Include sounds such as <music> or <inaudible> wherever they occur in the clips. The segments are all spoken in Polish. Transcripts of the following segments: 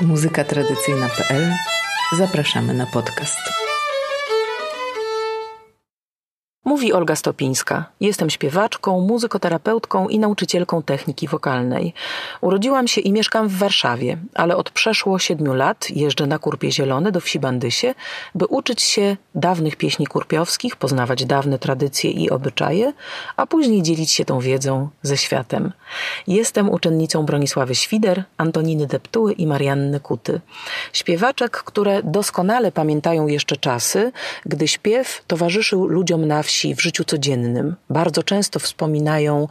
muzykatradycyjna.pl Zapraszamy na podcast. Mówi Olga Stopińska. Jestem śpiewaczką, muzykoterapeutką i nauczycielką techniki wokalnej. Urodziłam się i mieszkam w Warszawie, ale od przeszło siedmiu lat jeżdżę na Kurpie Zielone do wsi Bandysie, by uczyć się dawnych pieśni kurpiowskich, poznawać dawne tradycje i obyczaje, a później dzielić się tą wiedzą ze światem. Jestem uczennicą Bronisławy Świder, Antoniny Deptuły i Marianny Kuty. Śpiewaczek, które doskonale pamiętają jeszcze czasy, gdy śpiew towarzyszył ludziom na wsi w życiu codziennym. Bardzo często wspominają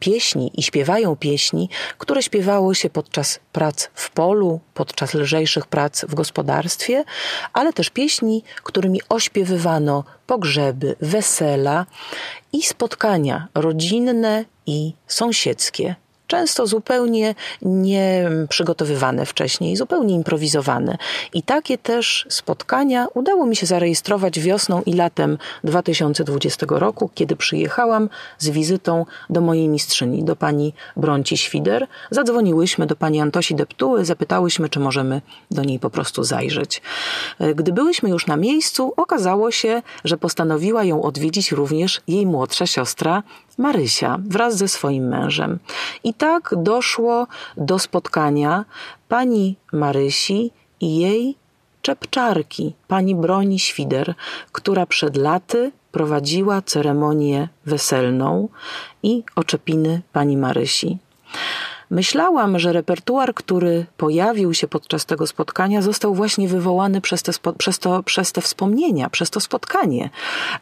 pieśni i śpiewają pieśni, które śpiewało się podczas prac w polu, podczas lżejszych prac w gospodarstwie, ale też pieśni, którymi ośpiewywano pogrzeby, wesela i spotkania rodzinne i sąsiedzkie często zupełnie nie przygotowywane wcześniej, zupełnie improwizowane. I takie też spotkania udało mi się zarejestrować wiosną i latem 2020 roku, kiedy przyjechałam z wizytą do mojej mistrzyni, do pani Bronci Świder. Zadzwoniłyśmy do pani Antosi Deptuły, zapytałyśmy, czy możemy do niej po prostu zajrzeć. Gdy byłyśmy już na miejscu, okazało się, że postanowiła ją odwiedzić również jej młodsza siostra Marysia wraz ze swoim mężem. I tak doszło do spotkania pani Marysi i jej czepczarki, pani Broni Świder, która przed laty prowadziła ceremonię weselną i oczepiny pani Marysi. Myślałam, że repertuar, który pojawił się podczas tego spotkania, został właśnie wywołany przez te, przez, to, przez te wspomnienia, przez to spotkanie.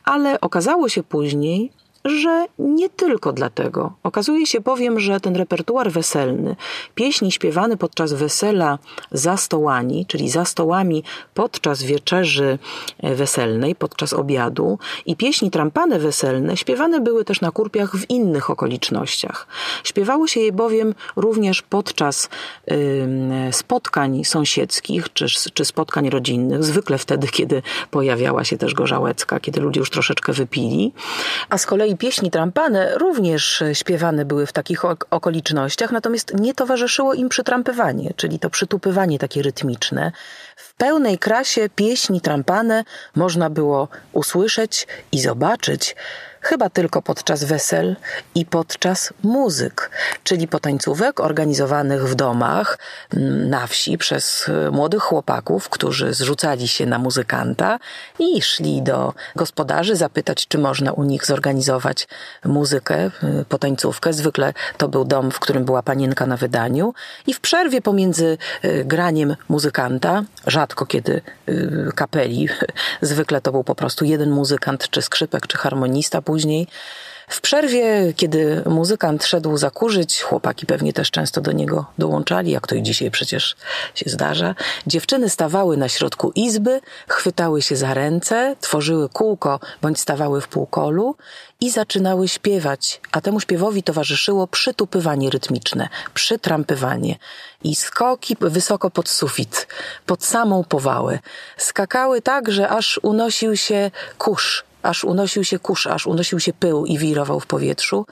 Ale okazało się później, że nie tylko dlatego. Okazuje się bowiem, że ten repertuar weselny, pieśni śpiewane podczas wesela za stołami, czyli za stołami podczas wieczerzy e, weselnej, podczas obiadu i pieśni trampane weselne śpiewane były też na kurpiach w innych okolicznościach. Śpiewało się je bowiem również podczas y, spotkań sąsiedzkich czy, czy spotkań rodzinnych, zwykle wtedy, kiedy pojawiała się też gorzałecka, kiedy ludzie już troszeczkę wypili, a z kolei i pieśni trampane również śpiewane były w takich okolicznościach, natomiast nie towarzyszyło im przytrampywanie, czyli to przytupywanie takie rytmiczne. W pełnej krasie pieśni trampane można było usłyszeć i zobaczyć chyba tylko podczas wesel i podczas muzyk, czyli potańcówek organizowanych w domach mm, na wsi przez e, młodych chłopaków, którzy zrzucali się na muzykanta i szli do gospodarzy zapytać, czy można u nich zorganizować muzykę, e, potańcówkę. Zwykle to był dom, w którym była panienka na wydaniu i w przerwie pomiędzy e, graniem muzykanta, rzadko kiedy kapeli, <laughs> zwykle to był po prostu jeden muzykant, czy skrzypek, czy harmonista, później. W przerwie, kiedy muzykant szedł zakurzyć, chłopaki pewnie też często do niego dołączali, jak to i dzisiaj przecież się zdarza, dziewczyny stawały na środku izby, chwytały się za ręce, tworzyły kółko bądź stawały w półkolu i zaczynały śpiewać, a temu śpiewowi towarzyszyło przytupywanie rytmiczne, przytrampywanie i skoki wysoko pod sufit, pod samą powałę. Skakały tak, że aż unosił się kurz aż unosił się kurz, aż unosił się pył i wirował w powietrzu,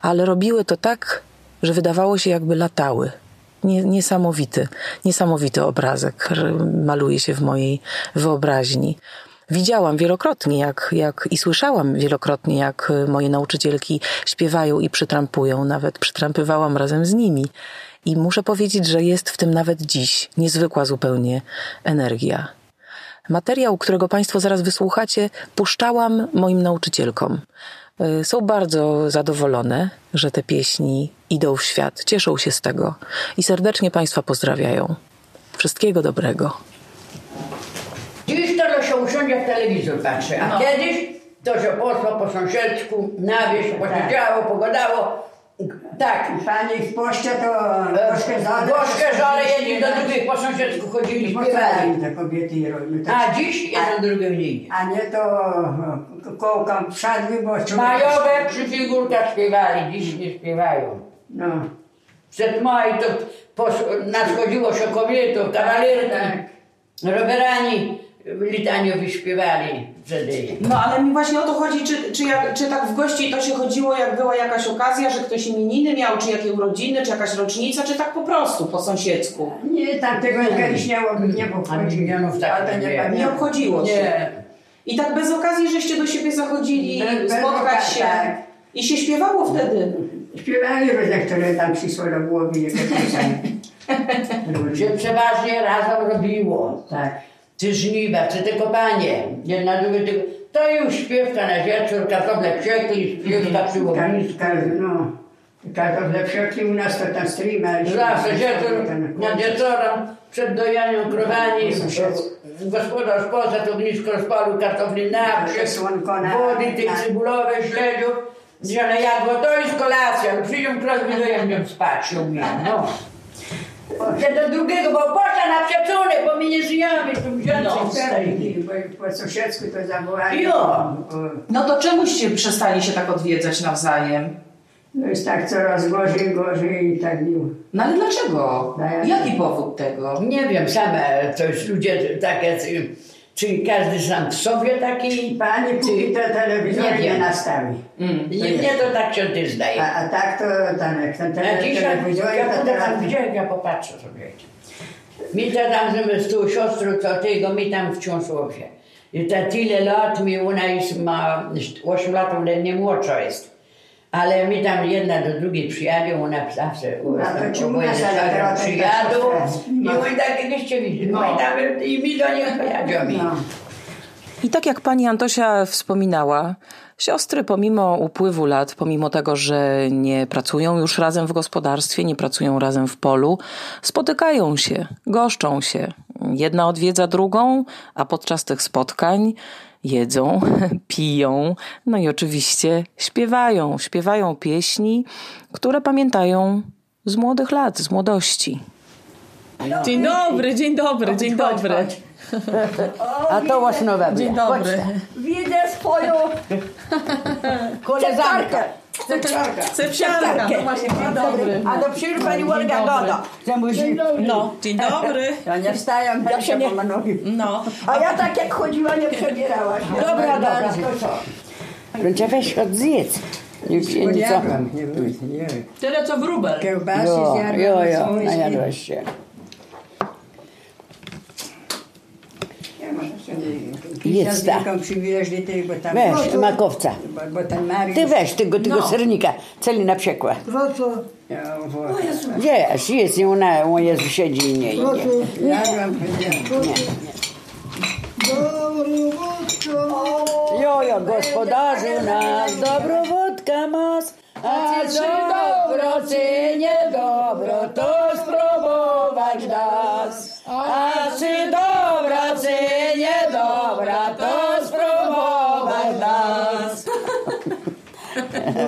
ale robiły to tak, że wydawało się jakby latały. Niesamowity, niesamowity obrazek maluje się w mojej wyobraźni. Widziałam wielokrotnie, jak, jak i słyszałam wielokrotnie, jak moje nauczycielki śpiewają i przytrampują. Nawet przytrampywałam razem z nimi. I muszę powiedzieć, że jest w tym nawet dziś niezwykła zupełnie energia. Materiał, którego Państwo zaraz wysłuchacie, puszczałam moim nauczycielkom. Y, są bardzo zadowolone, że te pieśni idą w świat, cieszą się z tego i serdecznie Państwa pozdrawiają. Wszystkiego dobrego. Dziś to się usiądzie w telewizor patrzy, a no. kiedyś to się poszło po sąsiedzku, na wieś, posiedziało, pogadało, tak. Pani w poście to gorzkie żale. Gorzkie żale jedni do drugich po sąsiedzku chodzili, śpiewali. te kobiety i robiły. A dziś drugiego nie idzie. A nie to kołka wsiadły, bo... Majowe przy figurkach śpiewali, dziś nie śpiewają. No. Przed maj to nadchodziło się kobietów, kawalerki, tak. rowerani litanię wyśpiewali wtedy. No ale mi właśnie o to chodzi, czy, czy, jak, czy tak w gości to się chodziło, jak była jakaś okazja, że ktoś imieniny miał, czy jakie urodziny, czy jakaś rocznica, czy tak po prostu, po sąsiedzku. Nie, tamtego kiedyś nie, nie A obchodził. milionów tak nie nie było. pamiętam. Nie obchodziło się. Nie. I tak bez okazji, żeście do siebie zachodzili, Bez- bez spotkać okazji, się. tak. I się śpiewało wtedy. Śpiewali różne, które tam przyszło do głowy, pisanie. Się <laughs> przeważnie razem robiło. Tak. Czy żniwa, czy te kopanie. Jedna drugie tylko. To już śpiewka na wieczór, kartofle wsiekli, śpiewka przy Ka- ognisku. no. Kartofle wsiekli u nas to tam streamali. Zawsze wieczór nad wieczorem, przed dojaniem krowani, gospodarz poza to ognisko rozpalił kartofli na na- wody tej cebulowej, śledziów. Że jadło, to jest kolacja, no przyjdą krowy, dojem spać się no. Że do drugiego, bo poszła na przecunek, bo my nie żyjemy, tu wziąć No, Bo po sąsiedzku to zawołali. Jo. No to czemuście przestali się tak odwiedzać nawzajem? No jest tak coraz gorzej, gorzej i tak miło. No ale dlaczego? No ja- Jaki powód tego? Nie wiem, same coś ludzie takie, czy, czy każdy sam w sobie taki, Pani póki to telewizor Nie nie, nastawi. Mm. nie, nie to tak się ty zdaje. A, a tak to tam, jak ten Ja tele, dzisiaj, telewizor, ja to teraz... gdzie, ja popatrzę sobie. Mi to tam z tą siostrą, co tego, mi tam wciąż łowie. I to tyle lat, mi ona jest, ma 8 lat ode mnie młodsza jest. Ale mi tam jedna do drugiej przyjadą, ona zawsze oboje tak przyjadą tak i no. oni tak jakieście widzieli. No. No. I, tam, I mi do nich pojadą mi. No. I tak jak pani Antosia wspominała, siostry pomimo upływu lat, pomimo tego, że nie pracują już razem w gospodarstwie, nie pracują razem w polu, spotykają się, goszczą się. Jedna odwiedza drugą, a podczas tych spotkań jedzą, <laughs> piją, no i oczywiście śpiewają, śpiewają pieśni, które pamiętają z młodych lat, z młodości. Dzień dobry, dzień dobry, dzień dobry. <laughs> A to was nowe Dzień dobry. Widzę swoją koleżankę. Cepsianka, no właśnie, dzień dobry. A do przyjdzie pani Olga Goda. Że musi... No, dzień dobry. Ja nie wstaję, ja się nie... No, A ja tak jak chodziła, nie przebierała się. Dobra, dobra? Będzie weź od zjedz. Już się nie co. Jadłam, nie, nie, tyle co wróbel. Kiełbasy Jo, zjadłam, jo, jo, słoiki. najadłeś się. Ja może sobie Jedz Kisia z ta. Wilką przywieźli tej, bo tam... Weź makowca. Bo, bo ten Mariusz... Ty weź tego, tego No. sernika. Celina bo, Wiesz, jest i ona, o Jezu, siedzi i nie idzie. jadłam, chodziłam. Jo, jo, gospodarzu nas, dobro wódka mas. A czy dobro, czy niedobro, to spróbować das. A czy dobra, czy niedobra, to spróbować.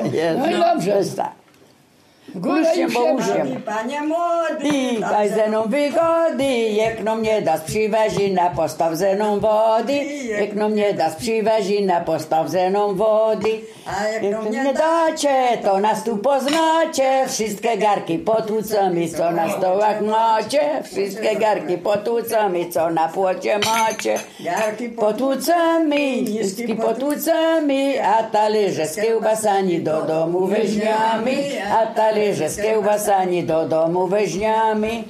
<laughs> Jezu, no i dobrze jest tak. Górsziem, bo usziem. Panie młody, daj ze mną wygody, jak no mnie das przywezi na postaw ze mną wody. Jak no mnie das przywezi na postaw ze mną wody. A jak Jak no nie dacie, to nas tu poznacie. Wszystkie garki potłucamy, co na stołach macie. Wszystkie garki potłucamy, co na płocie macie. Jarki Potłucamy, miski potłucamy, a talerze z kiełbasami do domu weźmiemy, a talerze z kiełbasami do domu weźmiemy.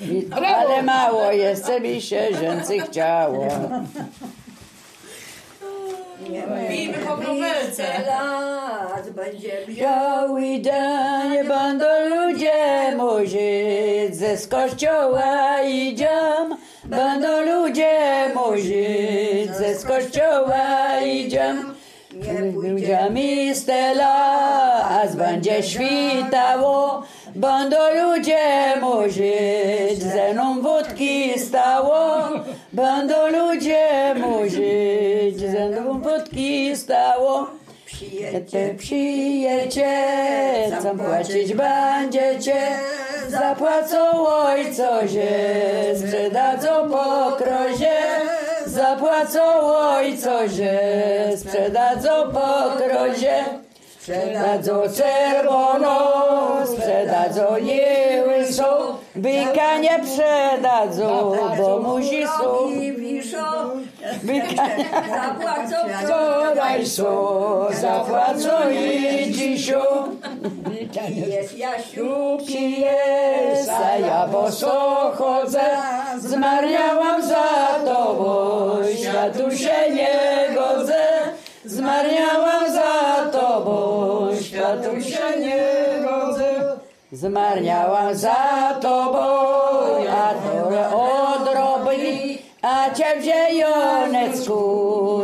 I- Ale mało jeszcze mi się rzęcy chciało. Pijmy po wróbelce. lat będzie Biały dzień będą ludzie mówić, ze z kościoła idziemy. Będą ludzie mówić, ze z kościoła idziemy. Ludziami stela, aż będzie świtało. Będą ludzie mówić, ze mną wódki stało. Będą ludzie mówić, ze mną wódki stało. Przyjecie, przyjecie, co płacić będziecie. Zapłacą ojcowie, sprzedadzą pokrozie. Zapłacą ojcowie, sprzedadzą pokrozie. Sprzedadzą czerwoną, sprzedadzą jełysą. Byka nie przedadzą, bo musi są. Zapłacą Wczoraj są, zapłacą i dzisiu. Jest Jasiu, Jest, a ja boso chodzę, zmarniałam za tobą, światu się nie godzę. Zmarniałam za tobą, światu się nie godzę. Zmarniałam za tobą, a to odrobli, a cię w ziejonecku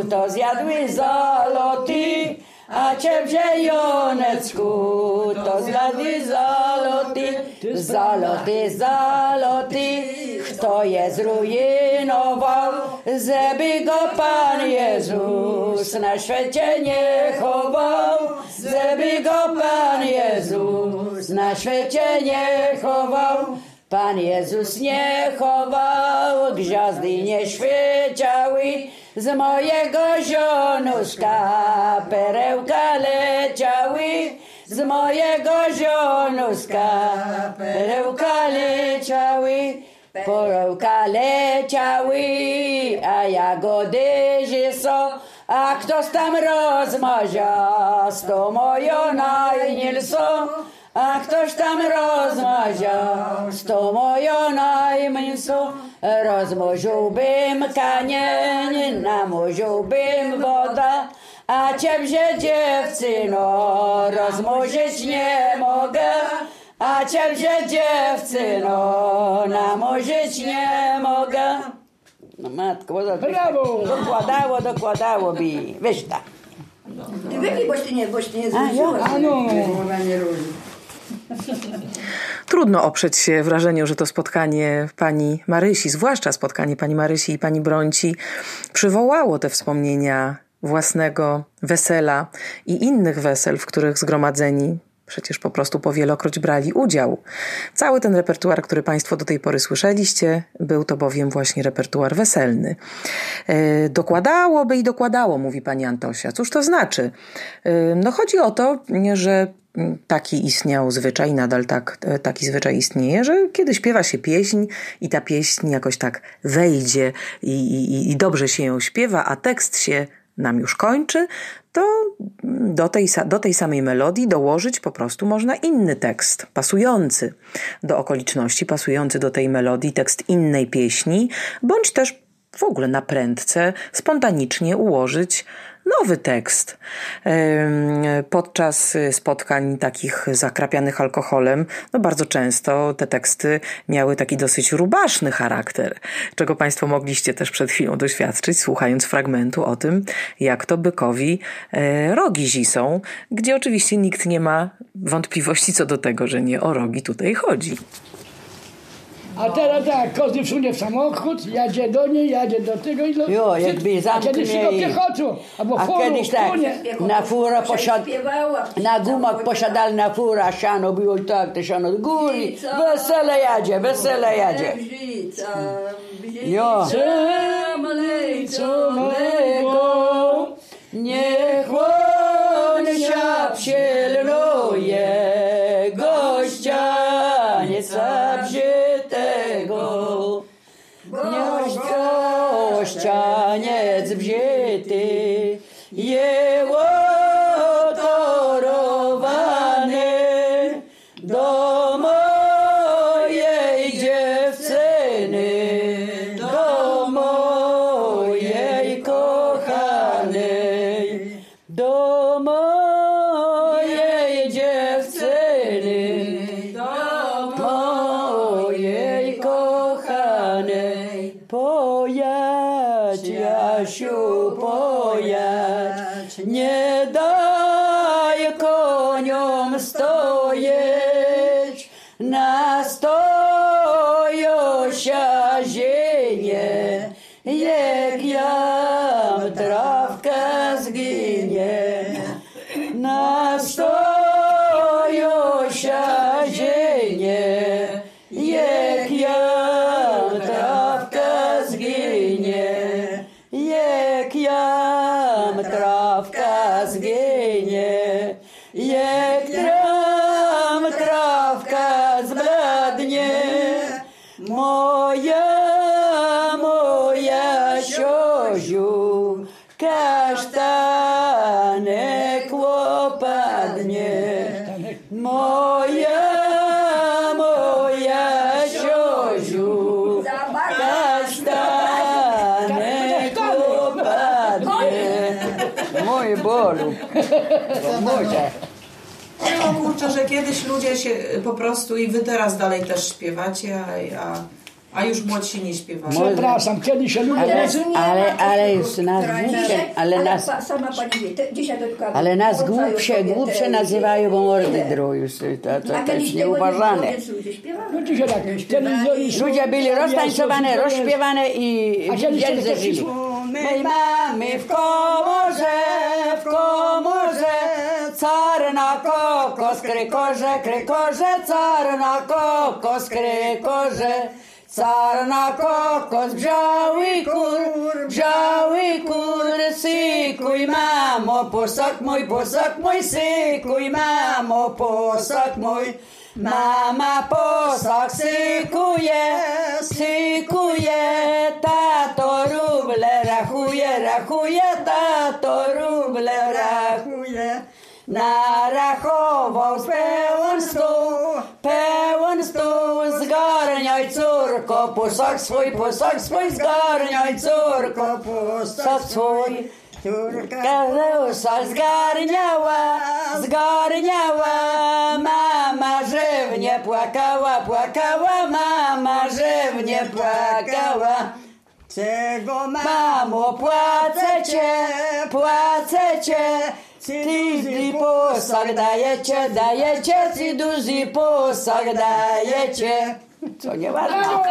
to zjadły zaloty. A cię w ziejonecku to zjadły zaloty, zaloty, zaloty. Kto je zrujnował, żeby go Pan Jezus na świecie nie chował, żeby go Pan Jezus na świecie nie chował. Pan Jezus nie chował, gwiazdy nie świeciały, z mojego zionuszka perełka leciały, z mojego zionuszka perełka leciały, perełka leciały, a jagody są, a ktoś tam rozmawia z tą moją najnilsą. A ktoś tam rozmawiał z tą moją najmniejszą. Rozmorzyłbym kamień, namorzyłbym woda, a ciebie dziewczyno rozmorzyć nie mogę. A ciebie dziewczyno namorzyć nie mogę. No matko, Brawo! Dokładało, dokładało bi. Weź tak. Ty wypij, boś ty nie, boś ty nie zrzuciła. A no. Ona nie lubi. Trudno oprzeć się wrażeniu, że to spotkanie pani Marysi, zwłaszcza spotkanie pani Marysi i pani Bronci, przywołało te wspomnienia własnego wesela i innych wesel, w których zgromadzeni przecież po prostu powielokroć brali udział. Cały ten repertuar, który Państwo do tej pory słyszeliście, był to bowiem właśnie repertuar weselny. E, dokładałoby i dokładało, mówi pani Antosia. Cóż to znaczy? E, no chodzi o to, że taki istniał zwyczaj, nadal tak, taki zwyczaj istnieje, że kiedy śpiewa się pieśń i ta pieśń jakoś tak wejdzie i, i, i dobrze się ją śpiewa, a tekst się nam już kończy, to do tej, do tej samej melodii dołożyć po prostu można inny tekst, pasujący do okoliczności, pasujący do tej melodii, tekst innej pieśni, bądź też w ogóle na prędce, spontanicznie ułożyć nowy tekst. Podczas spotkań takich zakrapianych alkoholem, no bardzo często te teksty miały taki dosyć rubaszny charakter, czego Państwo mogliście też przed chwilą doświadczyć, słuchając fragmentu o tym, jak to bykowi e, rogi zisą, gdzie oczywiście nikt nie ma wątpliwości co do tego, że nie o rogi tutaj chodzi. A teraz tak, każdy wsunie w samochód, jadzie do niej, jadzie do tego i do... Jo, jakby A kiedyś zamknie i- piechotą, albo A furą, kiedyś tak, konie. na furę posiad... Na gumach posiadali na fura, siano było i tak, to siano do góry. Wesele jadzie, wesele jadzie. Jo. malejco, Mego, niech on się Моя, моя щожу, каштане клопадне. Моя, моя щожу, каштане клопадне. Muy bolo. Muito. Kurczę, że kiedyś ludzie się po prostu i wy teraz dalej też śpiewacie, a, a, a już młodsi nie śpiewają. Przepraszam, kiedy się ludzie Ale, ale, ale już nas głupsze, ale nas, Sama pani wie, dzisiaj tylko... ale nas głupsze, głupsze nazywają, bo mordy drą już. To, to kiedyś nie nieuważane. No dzisiaj tak, Ludzie byli roztańcowane, jest- rozśpiewane i A kiedyś tak. My mamy w komorze, w komorze, кокос, крикоже, крикоже, цар на кокос, крикоже, цар на кокос, бджавий кур, бджавий кур, сикуй, мамо, посак мой, посак мой, сикуй, мамо, посак мой. Мама посак сикує, сикує, тато рубле, рахує, рахує, тато рубле, рахує. Narachował pełen stół, pełen stół, zgarniaj córko, posok swój, posok swój, zgarniaj córko, posok swój. Kareusa zgarniała, zgarniała, mama żywnie płakała, płakała, mama żywnie płakała. Czego mamo, płacę cię, płacę cię, ty posag dajecie, dajecie, ty duży posag dajecie. Co nie ładno?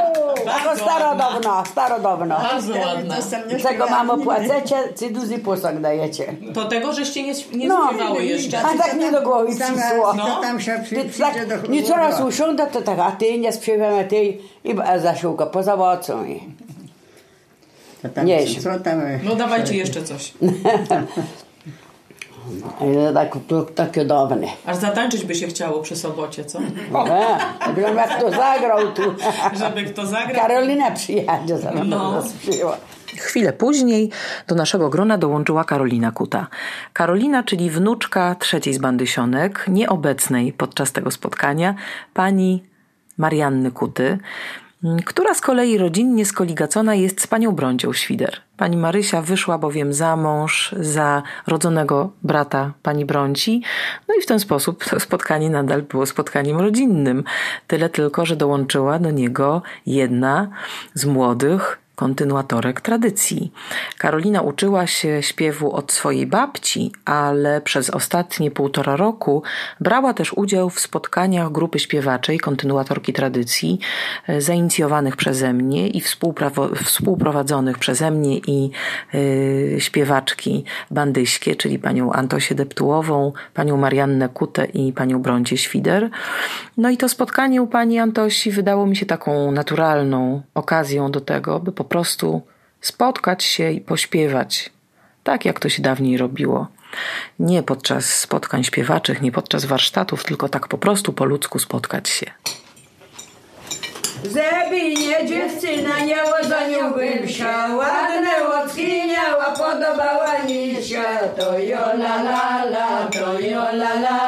Tako starodawno, starodawno. Bardzo ładne. Czego mamo płacecie, ty duży posag dajecie. To tego, żeście nie, nie No, śpiewały jeszcze. a tak nie do głowy przyszło. No. Tam się przy, tak, do nie coraz usiądę, to tak, a ty nie śpiewamy, ty i a zasiłka poza mocą. I... To tam, Nie. Co tam? No dawajcie jeszcze coś. <laughs> I tak, to, takie dawne. Aż zatańczyć by się chciało przy sobocie, co? E, Oglądam jak to zagrał tu. <laughs> Żeby kto zagrał. Karolina przyjadzie zaraz No. nas przyjęła. Chwilę później do naszego grona dołączyła Karolina Kuta. Karolina, czyli wnuczka trzeciej z bandy Sionek, nieobecnej podczas tego spotkania, pani Marianny Kuty, która z kolei rodzinnie skoligacona jest z panią Brącią Świder. Pani Marysia wyszła bowiem za mąż za rodzonego brata pani Brąci, no i w ten sposób to spotkanie nadal było spotkaniem rodzinnym. Tyle tylko, że dołączyła do niego jedna z młodych kontynuatorek tradycji. Karolina uczyła się śpiewu od swojej babci, ale przez ostatnie półtora roku brała też udział w spotkaniach grupy śpiewaczej, kontynuatorki tradycji, e, zainicjowanych przeze mnie i współprowadzonych przeze mnie i y, śpiewaczki bandyśkie, czyli panią Antosię Deptułową, panią Mariannę Kutę i panią Brącie Świder. No i to spotkanie u pani Antosi wydało mi się taką naturalną okazją do tego, by po prostu spotkać się i pośpiewać, tak jak to się dawniej robiło. Nie podczas spotkań śpiewaczych, nie podczas warsztatów, tylko tak po prostu po ludzku spotkać się. Żeby nie dziewczyna nie za nią bym się ładne łocki miała, podobała mi się. To jo la la la, to jo la la,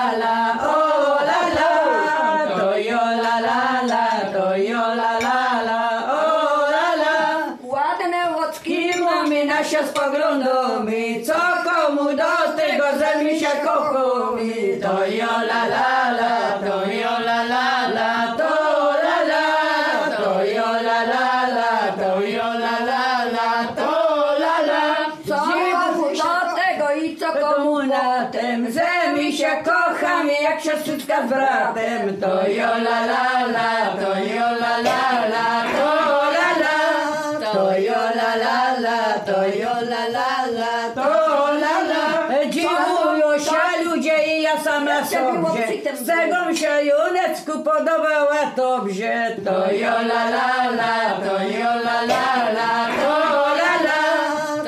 sobie. Z tego się Junecku podobała dobrze. To jo la la la, to jo la la la, to la la,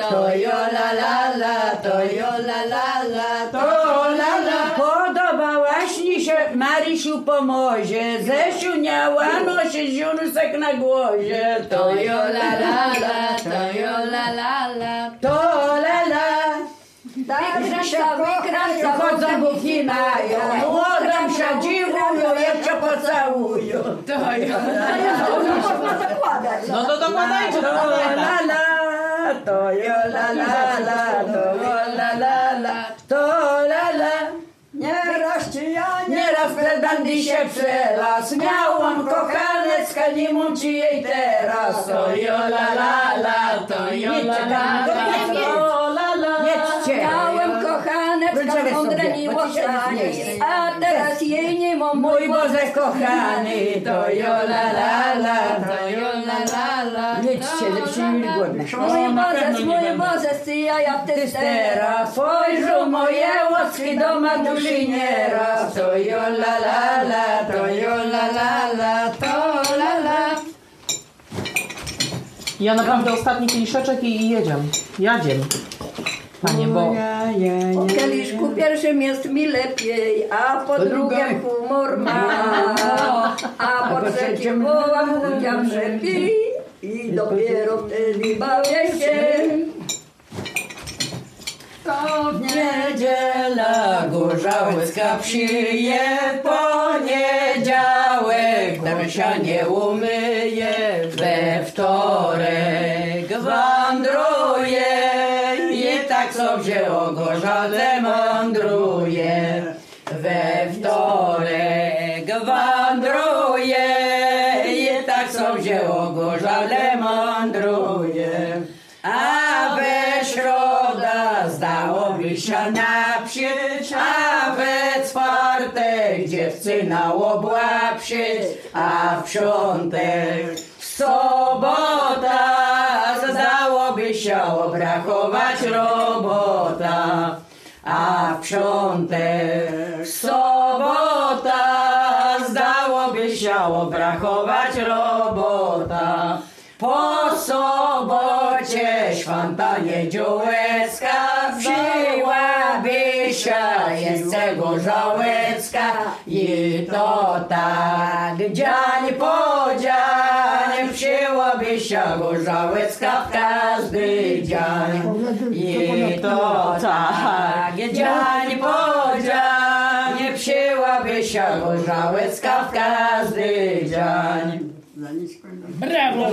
to jo la la la, to jo la la la, to la la. Podobałaś mi się Marysiu po mozie, zesiuniała nosi ziunusek na głozie. To jo la la la, to jo la la la, to la la. Zakręca, wykręca, Chodzą buki mają, młodą się dziwują, jeszcze pocałują. To Można zakładać. No to dokładajcie, la la la, to jo la la la, to jo la la la, to la la. Nieraz ci ja nie Nieraz wtedy się przelas, miałam kochanecka, nie mam ci jej teraz. To jo la la la, to jo la la la, to Ty się a teraz jej nie mam. Mój Boże kochany, to jo la la to jo la la żebyście nie byli głodne. Mój Boże, mój Boże, ty ja, ja ty teraz spojrzą moje łoski do matuliniera. To jo la la to jo la la to la la. Ja naprawdę ostatni kieliszeczek i, i jedziemy. Jadziem. Panie, bo... Ja, ja, Po kieliszku pierwszym jest mi lepiej, a po drugim humor ma. A po trzecim wołam ludziom, że pij i dopiero wtedy bawię się. Niedziela Gorzałecka przyje poniedziałek, tam się nie umyje, we wtorek wandruje Gorzałce mądruje. We wtorek wandruje i tak sobie o Gorzale mądruje. A we środa zdałoby się napsieć, a we czwartek dziewczyna obłapsieć, a w piątek się obrachować robota. A w piątek sobota zdałoby się obrachować robota. Po sobocie święta niedziałecka wzięłaby się jeszcze gorzałecka i to tak dzień się gorzałecka w każdy dzień i to tak dzień po dzień wzięłaby się gorzałecka w każdy dzień. Brawo!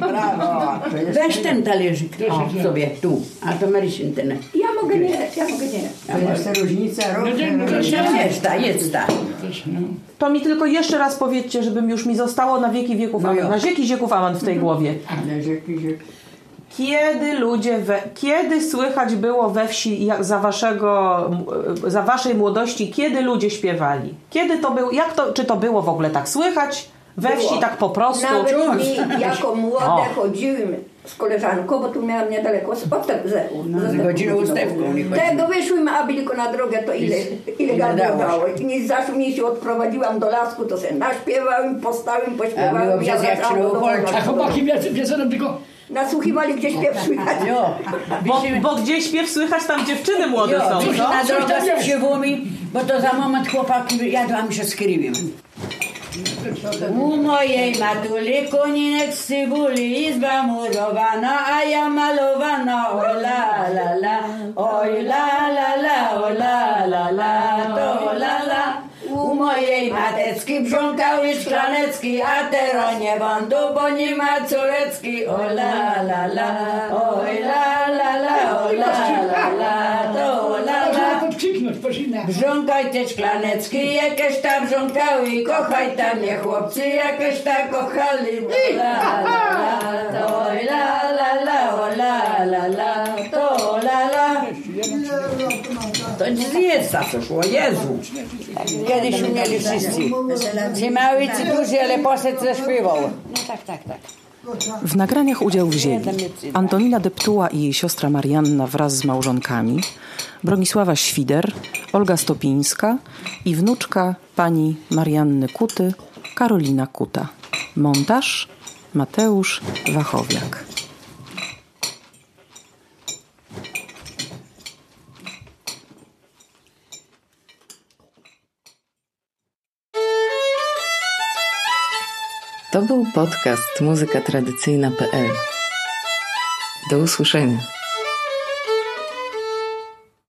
No, brawo. Weź ten talerzyk o, sobie tu, a to Marysин ten. Ja mogę nie, ja mogę nie. To jest różnica Jest ta, jest ta. To mi tylko jeszcze raz powiedzcie, żeby już mi zostało na wieki wieków No amen. Na wieki wieków amen w tej głowie. Kiedy ludzie, we, kiedy słychać było we wsi jak za waszego, za waszej młodości, kiedy ludzie śpiewali? Kiedy to było, jak to, czy to było w ogóle tak słychać? We Było. wsi tak po prostu? Nawet mi jako młode O. chodziłem z koleżanką, bo tu miałam niedaleko z Ostewzełu. No, z godziną chodziło. Tego wyszłyśmy, a tylko na drogę, to ile, ile gardło dało się. dało. I nie zacznie się odprowadziłam do lasku, to se naśpiewałem, postałem, A pośpiewałem. było przez jak się A chłopaki wiedzą, wiedzą tylko Nasłuchiwali, gdzie śpiew słychać. Jo, Bo, bo gdzie śpiew słychać, tam dziewczyny młode jo, są, na drogę z krzywumi, bo to za moment chłopaki jadłam się z krywiem. U mojej matuli koninek z cybuli izba murowana, a ja malowana, oj la la la, oj la la la, oj la la la, to la la. U mojej matecki brząkały szklanecki, a teraz nie będą, bo nie ma córecki, oj la la la, oj la la la, oj la la la, to la Brząkaj te szklanecki, jakieś tam brząkały, kochaj tam mnie chłopcy, jakieś tam kochali. La la la, to la la la, o la la la, to la la. To nic jest za co szło, Jezu. Kiedyś umieli wszyscy. Ci mały, ci duży, ale poszedł zaśpiewał. No tak, tak, tak. W nagraniach udział wzięli Antonina Deptuła i jej siostra Marianna wraz z małżonkami, Bronisława Świder, Olga Stopińska i wnuczka pani Marianny Kuty, Karolina Kuta. Montaż Mateusz Wachowiak. To był podcast muzykatradycyjna.pl. Do usłyszenia.